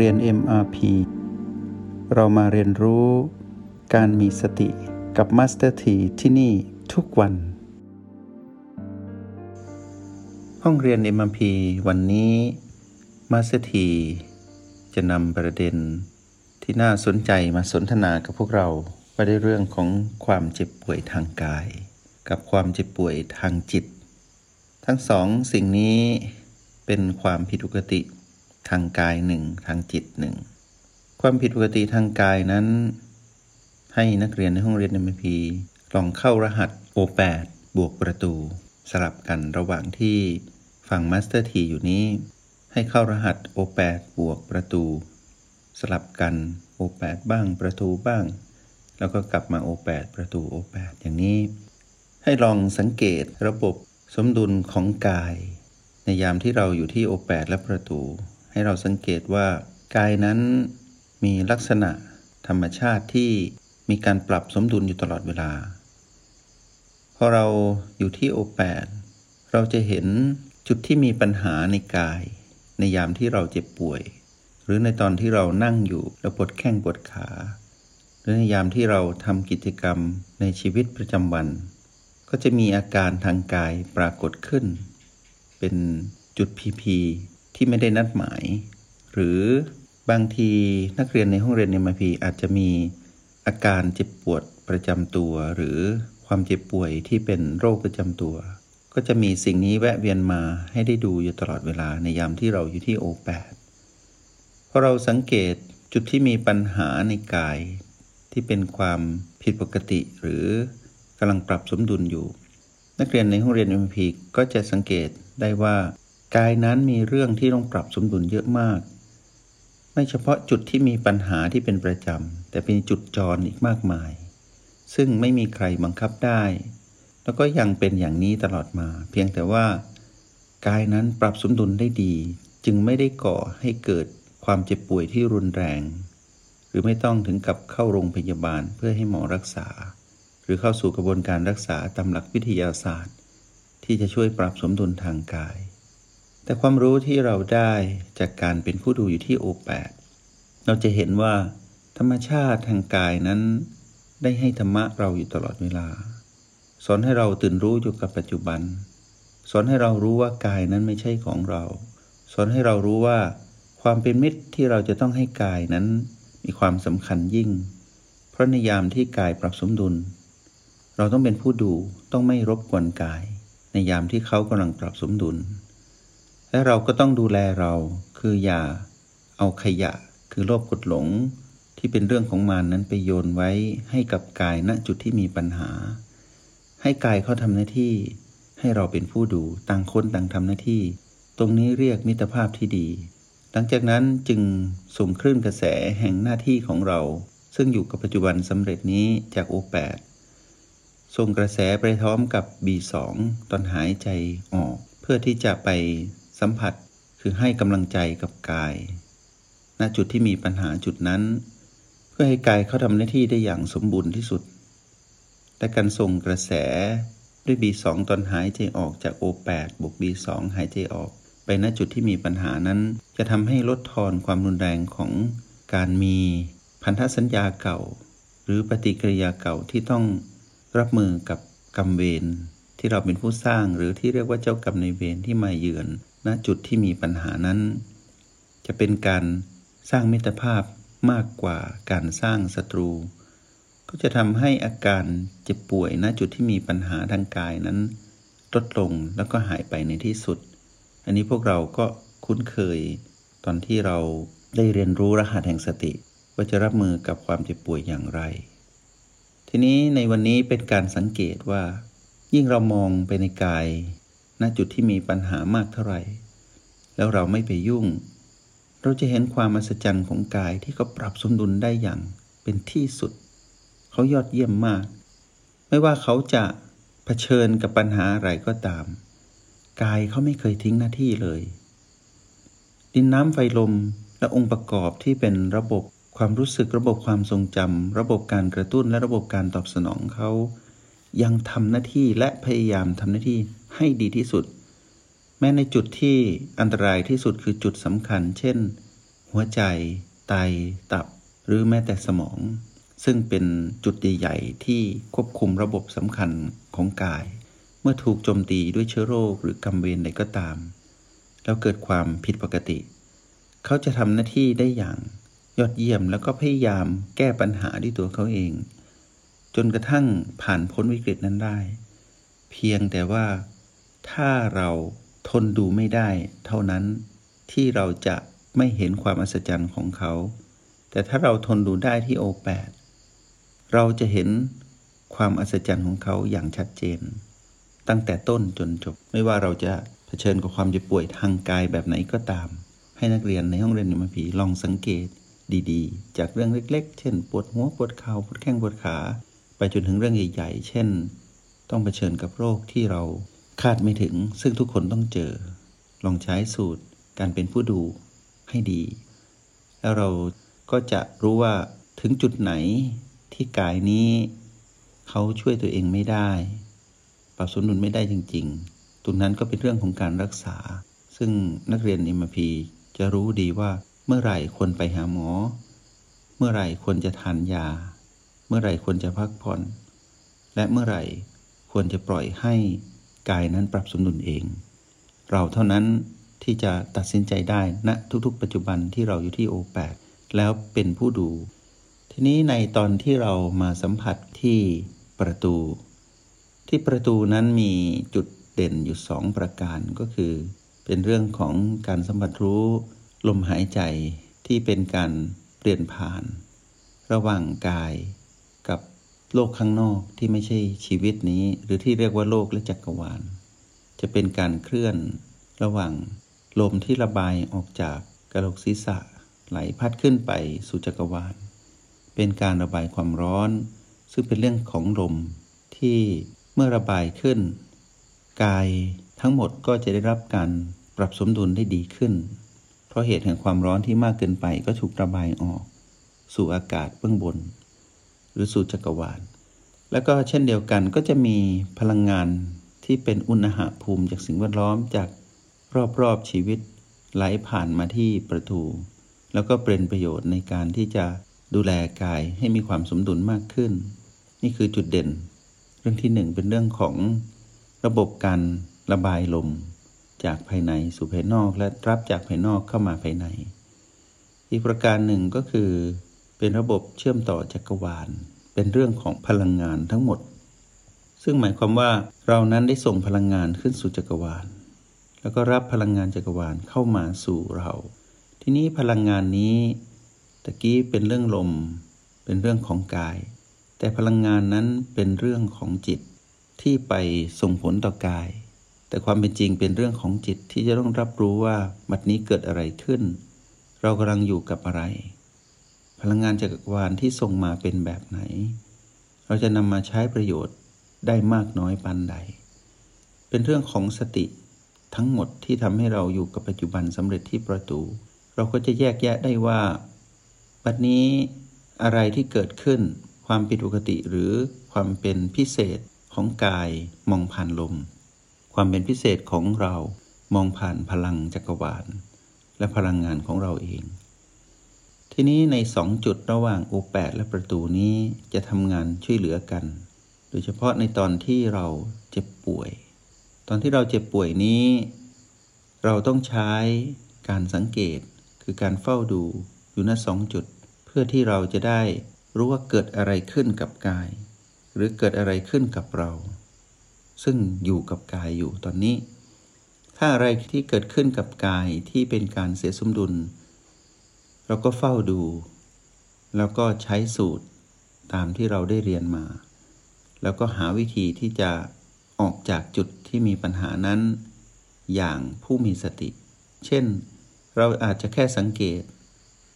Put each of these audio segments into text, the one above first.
เรียน MRP เรามาเรียนรู้การมีสติกับ Master T ที่ที่นี่ทุกวัน ห้องเรียน MRP วันนี้ Master T จะนำประเด็นที่น่าสนใจมาสนทนากับพวกเราว่าได้เรื่องของความเจ็บป่วยทางกาย กับความเจ็บป่วยทางจิต ทั้งสองสิ่งนี้เป็นความผิดปกติ ทางกายหนึ่งทางจิตหนึ่งความผิดปกติทางกายนั้น ให้นักเรียนในห้องเรียนใน MRP ลองเข้ารหัส O8 บวกประตู สลับกันระหว่างที่ฟังมาสเตอร์ทีอยู่นี้ ให้เข้ารหัส O8 บวกประตู สลับกัน O8 บ้างประตูบ้าง แล้วก็กลับมา O8 ประตู O8 อย่างนี้ ให้ลองสังเกตระบบสมดุลของกาย ในยามที่เราอยู่ที่ O8 และประตู ให้เราสังเกตว่ากายนั้นมีลักษณะธรรมชาติที่มีการปรับสมดุลอยู่ตลอดเวลา พอเราอยู่ที่โอแปดเราจะเห็นจุดที่มีปัญหาในกาย ในยามที่เราเจ็บป่วย หรือในตอนที่เรานั่งอยู่แล้วปวดแข้งปวดขา หรือในยามที่เราทำกิจกรรมในชีวิตประจำวัน ก็จะมีอาการทางกายปรากฏขึ้น เป็นจุดพีพี ที่ไม่ได้นัดหมาย หรือบางทีนักเรียนในห้องเรียนในมพีอาจจะมีอาการเจ็บปวดประจำตัว หรือความเจ็บป่วยที่เป็นโรคประจำตัว ก็จะมีสิ่งนี้แวะเวียนมาให้ได้ดูอยู่ตลอดเวลาในยามที่เราอยู่ที่โอแปดพอเราสังเกตจุดที่มีปัญหาในกาย ที่เป็นความผิดปกติหรือกำลังปรับสมดุลอยู่ นักเรียนในห้องเรียนเอ็มพีก็จะสังเกตได้ว่า กายนั้นมีเรื่องที่ต้องปรับสมดุลเยอะมาก ไม่เฉพาะจุดที่มีปัญหาที่เป็นประจำ แต่เป็นจุดจรอีกมากมาย ซึ่งไม่มีใครบังคับได้ แล้วก็ยังเป็นอย่างนี้ตลอดมา เพียงแต่ว่า กายนั้นปรับสมดุลได้ดี จึงไม่ได้ก่อให้เกิดความเจ็บป่วยที่รุนแรง หรือไม่ต้องถึงกับเข้าโรงพยาบาลเพื่อให้หมอรักษา หรือเข้าสู่กระบวนการรักษาตามหลักวิทยาศาสตร์ ที่จะช่วยปรับสมดุลทางกาย แต่ความรู้ที่เราได้จากการเป็นผู้ดูอยู่ที่โอแปดเราจะเห็นว่า ธรรมชาติทางกายนั้น ได้ให้ธรรมะเราอยู่ตลอดเวลา สอนให้เราตื่นรู้อยู่กับปัจจุบัน สอนให้เรารู้ว่ากายนั้นไม่ใช่ของเรา สอนให้เรารู้ว่า ความเป็นมิตรที่เราจะต้องให้กายนั้น มีความสำคัญยิ่ง เพราะในยามที่กายปรับสมดุล เราต้องเป็นผู้ดูต้องไม่รบกวนกาย ในยามที่เขากำลังปรับสมดุล และเราก็ต้องดูแลเรา คืออย่าเอาขยะ คือโลภกดหลง ที่เป็นเรื่องของมานนั้นไปโยนไว้ให้กับกายณจุดที่มีปัญหา ให้กายเขาทำหน้าที่ ให้เราเป็นผู้ดู ต่างคนต่างทำหน้าที่ ตรงนี้เรียกมิตรภาพที่ดี หลังจากนั้นจึงส่งคลื่นกระแสแห่งหน้าที่ของเรา ซึ่งอยู่กับปัจจุบันสำเร็จนี้จากโอแปดส่งกระแสไปพร้อมกับ B2 ตอนหายใจออก เพื่อที่จะไป สัมผัสคือให้กำลังใจกับกาย ณ จุดที่มีปัญหาจุดนั้น เพื่อให้กายเขาทำหน้าที่ได้อย่างสมบูรณ์ที่สุด แต่การส่งกระแสด้วย B2 ตอนหายใจออกจาก O8 บวก B2 หายใจออก ไปณจุดที่มีปัญหานั้น จะทำให้ลดทอนความรุนแรงของการมีพันธสัญญาเก่า หรือปฏิกิริยาเก่าที่ต้องรับมือกับกรรมเวรที่เราเป็นผู้สร้างหรือที่เรียกว่าเจ้ากรรมในเวรที่มาเยือน ณจุดที่มีปัญหานั้น จะเป็นการสร้างมิตรภาพมากกว่าการสร้างศัตรู ก็จะทำให้อาการเจ็บป่วยณจุดที่มีปัญหาทางกายนั้น ลดลงแล้วก็หายไปในที่สุด อันนี้พวกเราก็คุ้นเคย ตอนที่เราได้เรียนรู้รหัสแห่งสติ ว่าจะรับมือกับความเจ็บป่วยอย่างไร ทีนี้ในวันนี้เป็นการสังเกตว่า ยิ่งเรามองไปในกาย ณจุดที่มีปัญหามากเท่าไหร่ แล้วเราไม่ไปยุ่ง เราจะเห็นความมหัศจรรย์ของกายที่เขาปรับสมดุลได้อย่างเป็นที่สุด เขายอดเยี่ยมมาก ไม่ว่าเขาจะะเผชิญกับปัญหาอะไรก็ตาม กายเขาไม่เคยทิ้งหน้าที่เลย ดินน้ำไฟลมและองค์ประกอบที่เป็นระบบความรู้สึกระบบความทรงจำระบบการกระตุ้นและระบบการตอบสนองเขายังทำหน้าที่และพยายามทำหน้าที่ ให้ดีที่สุด แม้ในจุดที่อันตรายที่สุดคือจุดสำคัญ เช่น หัวใจ ไต ตับ หรือแม้แต่สมอง ซึ่งเป็นจุดใหญ่ๆที่ควบคุมระบบสำคัญของกาย เมื่อถูกโจมตีด้วยเชื้อโรคหรือกรรมเวรใดก็ตาม แล้วเกิดความผิดปกติ เขาจะทำหน้าที่ได้อย่างยอดเยี่ยมแล้วก็พยายามแก้ปัญหาด้วยตัวเขาเอง จนกระทั่งผ่านพ้นวิกฤตนั้นได้ เพียงแต่ว่า ถ้าเราทนดูไม่ได้ เท่านั้นที่เราจะไม่เห็นความอัศจรรย์ของเขา แต่ถ้าเราทนดูได้ที่โอแปดเราจะเห็นความอัศจรรย์ของเขาอย่างชัดเจน ตั้งแต่ต้นจนจบ ไม่ว่าเราจะเผชิญกับความเจ็บป่วยทางกายแบบไหนก็ตาม ให้นักเรียนในห้องเรียนมผีลองสังเกตดีๆ จากเรื่องเล็ก ๆ เช่น ปวดหัวปวดเขา่าปวดแข้งปวดขา ไปจนถึงเรื่องใหญ่ ๆ เช่น ต้องเผชิญกับโรคที่เรา คาดไม่ถึงซึ่งทุกคนต้องเจอ ลองใช้สูตรการเป็นผู้ดูให้ดี แล้วเราก็จะรู้ว่าถึงจุดไหนที่กายนี้ เขาช่วยตัวเองไม่ได้ ปรับสมดุลไม่ได้จริง ๆ ตรงนั้นก็เป็นเรื่องของการรักษา ซึ่งนักเรียนเอ็มพีจะรู้ดีว่าเมื่อไหร่ควรไปหาหมอ เมื่อไหร่ควรจะทานยา เมื่อไหร่ควรจะพักผ่อน และเมื่อไหร่ควรจะปล่อยให้ กายนั้นปรับสมดุลเอง เราเท่านั้นที่จะตัดสินใจได้ณนะทุกๆ ปัจจุบันที่เราอยู่ที่โอแปดแล้วเป็นผู้ดู ทีนี้ในตอนที่เรามาสัมผัสที่ประตู ที่ประตูนั้นมีจุดเด่นอยู่สองประการก็คือ เป็นเรื่องของการสัมผัสรู้ลมหายใจที่เป็นการเปลี่ยนผ่าน ระหว่างกายกับ โลกข้างนอกที่ไม่ใช่ชีวิตนี้ หรือที่เรียกว่าโลกและจักรวาล จะเป็นการเคลื่อนระหว่างลมที่ระบายออกจากกระโหลกศีรษะไหลพัดขึ้นไปสู่จักรวาล เป็นการระบายความร้อน ซึ่งเป็นเรื่องของลมที่เมื่อระบายขึ้น กายทั้งหมดก็จะได้รับการปรับสมดุลได้ดีขึ้น เพราะเหตุแห่งความร้อนที่มากเกินไปก็ถูกระบายออก สู่อากาศเบื้องบน หรือสู่จักรวาล แล้วก็เช่นเดียวกันก็จะมีพลังงานที่เป็นอุณหภูมิจากสิ่งแวดล้อมจากรอบๆชีวิตไหลผ่านมาที่ประตู แล้วก็เป็นประโยชน์ในการที่จะดูแลกายให้มีความสมดุลมากขึ้น นี่คือจุดเด่น เรื่องที่หนึ่งเป็นเรื่องของระบบการระบายลม จากภายในสู่ภายนอกและรับจากภายนอกเข้ามาภายใน อีกประการหนึ่งก็คือ เป็นระบบเชื่อมต่อจักรวาล เป็นเรื่องของพลังงานทั้งหมด ซึ่งหมายความว่าเรานั้นได้ส่งพลังงานขึ้นสู่จักรวาล แล้วก็รับพลังงานจักรวาลเข้ามาสู่เรา ทีนี้พลังงานนี้ตะกี้เป็นเรื่องลม เป็นเรื่องของกาย แต่พลังงานนั้นเป็นเรื่องของจิตที่ไปส่งผลต่อกาย แต่ความเป็นจริงเป็นเรื่องของจิตที่จะต้องรับรู้ว่าบัดนี้เกิดอะไรขึ้น เรากำลังอยู่กับอะไร ลังงานจักรวาลที่ส่งมาเป็นแบบไหน เราจะนำมาใช้ประโยชน์ได้มากน้อยปันใด เป็นเรื่องของสติทั้งหมดที่ทำให้เราอยู่กับปัจจุบันสำเร็จที่ประตู เราก็จะแยกแยะได้ว่า บัดนี้อะไรที่เกิดขึ้น ความผิดปกติหรือความเป็นพิเศษของกายมองผ่านลม ความเป็นพิเศษของเรามองผ่านพลังจักรวาล และพลังงานของเราเอง ทีนี้ในสองจุดระหว่างโอแปดและประตูนี้จะทำงานช่วยเหลือกัน โดยเฉพาะในตอนที่เราเจ็บป่วย ตอนที่เราเจ็บป่วยนี้ เราต้องใช้การสังเกตคือการเฝ้าดูอยู่ณสองจุด เพื่อที่เราจะได้รู้ว่าเกิดอะไรขึ้นกับกาย หรือเกิดอะไรขึ้นกับเรา ซึ่งอยู่กับกายอยู่ตอนนี้ ถ้าอะไรที่เกิดขึ้นกับกายที่เป็นการเสียสมดุล เราก็เฝ้าดู แล้วก็ใช้สูตรตามที่เราได้เรียนมา แล้วก็หาวิธีที่จะออกจากจุดที่มีปัญหานั้น อย่างผู้มีสติ เช่น เราอาจจะแค่สังเกต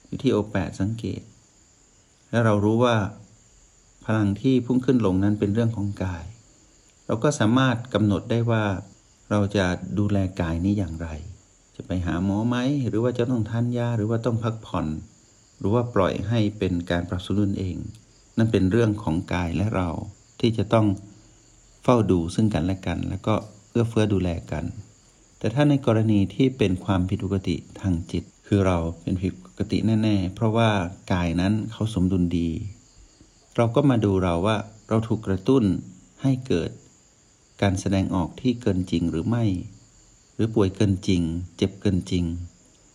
อยู่ที่โอแปดสังเกต แล้วเรารู้ว่า พลังที่พุ่งขึ้นลงนั้นเป็นเรื่องของกาย เราก็สามารถกำหนดได้ว่าเราจะดูแลกายนี้อย่างไร จะไปหาหมอไหมหรือว่าจะต้องทานยาหรือว่าต้องพักผ่อน หรือว่าปล่อยให้เป็นการปรับสมดุลเอง นั่นเป็นเรื่องของกายและเราที่จะต้องเฝ้าดูซึ่งกันและกัน แล้วก็เอื้อเฟื้อดูแลกัน แต่ถ้าในกรณีที่เป็นความผิดปกติทางจิต คือเราเป็นผิดปกติแน่ ๆ เพราะว่ากายนั้นเขาสมดุลดี เราก็มาดูเราว่าเราถูกกระตุ้นให้เกิด การแสดงออกที่เกินจริงหรือไม่ หรือป่วยเกินจริง เจ็บเกินจริง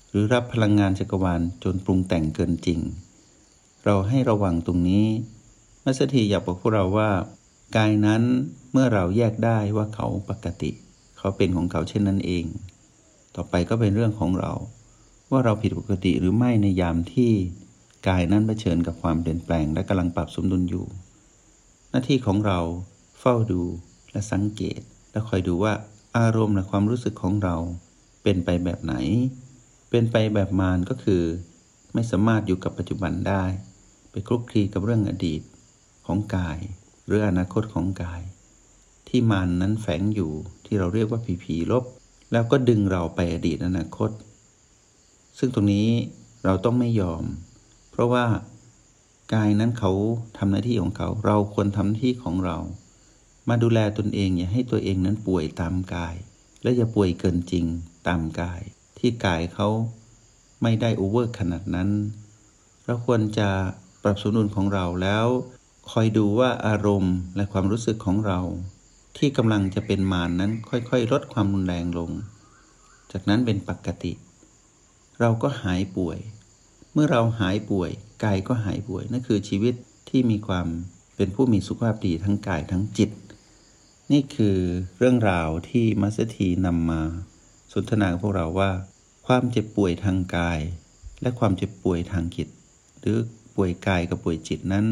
หรือรับพลังงานจักรวาลจนปรุงแต่งเกินจริง เราให้ระวังตรงนี้มัสถีอยากบอกพวกเราว่า กายนั้นเมื่อเราแยกได้ว่าเขาปกติ เขาเป็นของเขาเช่นนั้นเอง ต่อไปก็เป็นเรื่องของเรา ว่าเราผิดปกติหรือไม่ในยามที่กายนั้นเผชิญกับความเปลี่ยนแปลงและกำลังปรับสมดุลอยู่ หน้าที่ของเราเฝ้าดูและสังเกตและคอยดูว่า อารมณ์และความรู้สึกของเราเป็นไปแบบไหน เป็นไปแบบมารก็คือ ไม่สามารถอยู่กับปัจจุบันได้ ไปคลุกคลีกับเรื่องอดีตของกาย หรืออนาคตของกาย ที่มารนนั้นแฝงอยู่ที่เราเรียกว่าผีผีลบ แล้วก็ดึงเราไปอดีตอนาคต ซึ่งตรงนี้เราต้องไม่ยอม เพราะว่ากายนั้นเขาทำหน้าที่ของเขา เราควรทำหน้าที่ของเรา มาดูแลตนเองอย่าให้ตัวเองนั้นป่วยตามกาย และอย่าป่วยเกินจริงตามกาย ที่กายเขาไม่ได้โอเวอร์ขนาดนั้น เราควรจะปรับสมดุลของเราแล้ว คอยดูว่าอารมณ์และความรู้สึกของเรา ที่กำลังจะเป็นมารนนั้นค่อยๆ ลดความรุนแรงลง จากนั้นเป็นปกติ เราก็หายป่วย เมื่อเราหายป่วยกายก็หายป่วยนั่นคือชีวิตที่มีความเป็นผู้มีสุขภาพดีทั้งกายทั้งจิต นี่คือเรื่องราวที่มัสถีนำมาสนทนากับพวกเราว่า ความเจ็บป่วยทางกาย และความเจ็บป่วยทางจิต หรือป่วยกายกับป่วยจิตนั้น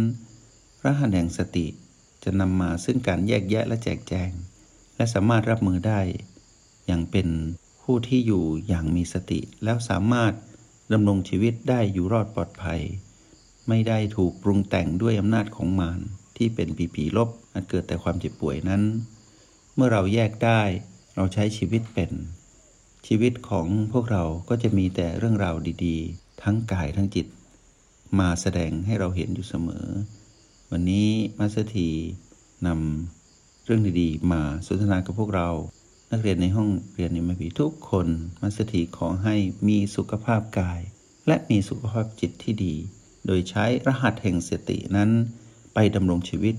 พระหันแห่งสติจะนำมาซึ่งการแยกแยะและแจกแจง และสามารถรับมือได้ อย่างเป็นผู้ที่อยู่อย่างมีสติ แล้วสามารถดำรงชีวิตได้อยู่รอดปลอดภัย ไม่ได้ถูกปรุงแต่งด้วยอำนาจของมาร ที่เป็นผีผีลบอันเกิดแต่ความเจ็บป่วยนั้น เมื่อเราแยกได้เราใช้ชีวิตเป็น ชีวิตของพวกเราก็จะมีแต่เรื่องราวดีๆ ทั้งกายทั้งจิต มาแสดงให้เราเห็นอยู่เสมอ วันนี้มัสถีนำเรื่องดีๆ มาสนทนากับพวกเรา นักเรียนในห้องเรียนในมพีทุกคนมัสถีขอให้มีสุขภาพกาย และมีสุขภาพจิตที่ดี โดยใช้รหัสแห่งสตินั้น ไปดำรงชีวิต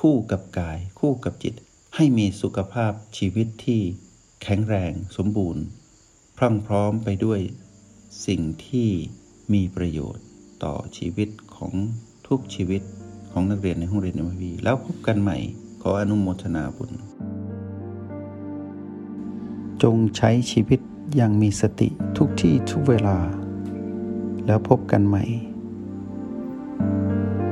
คู่กับกาย คู่กับจิต ให้มีสุขภาพชีวิตที่แข็งแรงสมบูรณ์ พรั่งพร้อมไปด้วยสิ่งที่มีประโยชน์ต่อชีวิตของทุกชีวิตของนักเรียนในห้องเรียนใน MRP แล้วพบกันใหม่ ขออนุโมทนาบุญ จงใช้ชีวิตอย่างมีสติทุกที่ทุกเวลา แล้วพบกันใหม่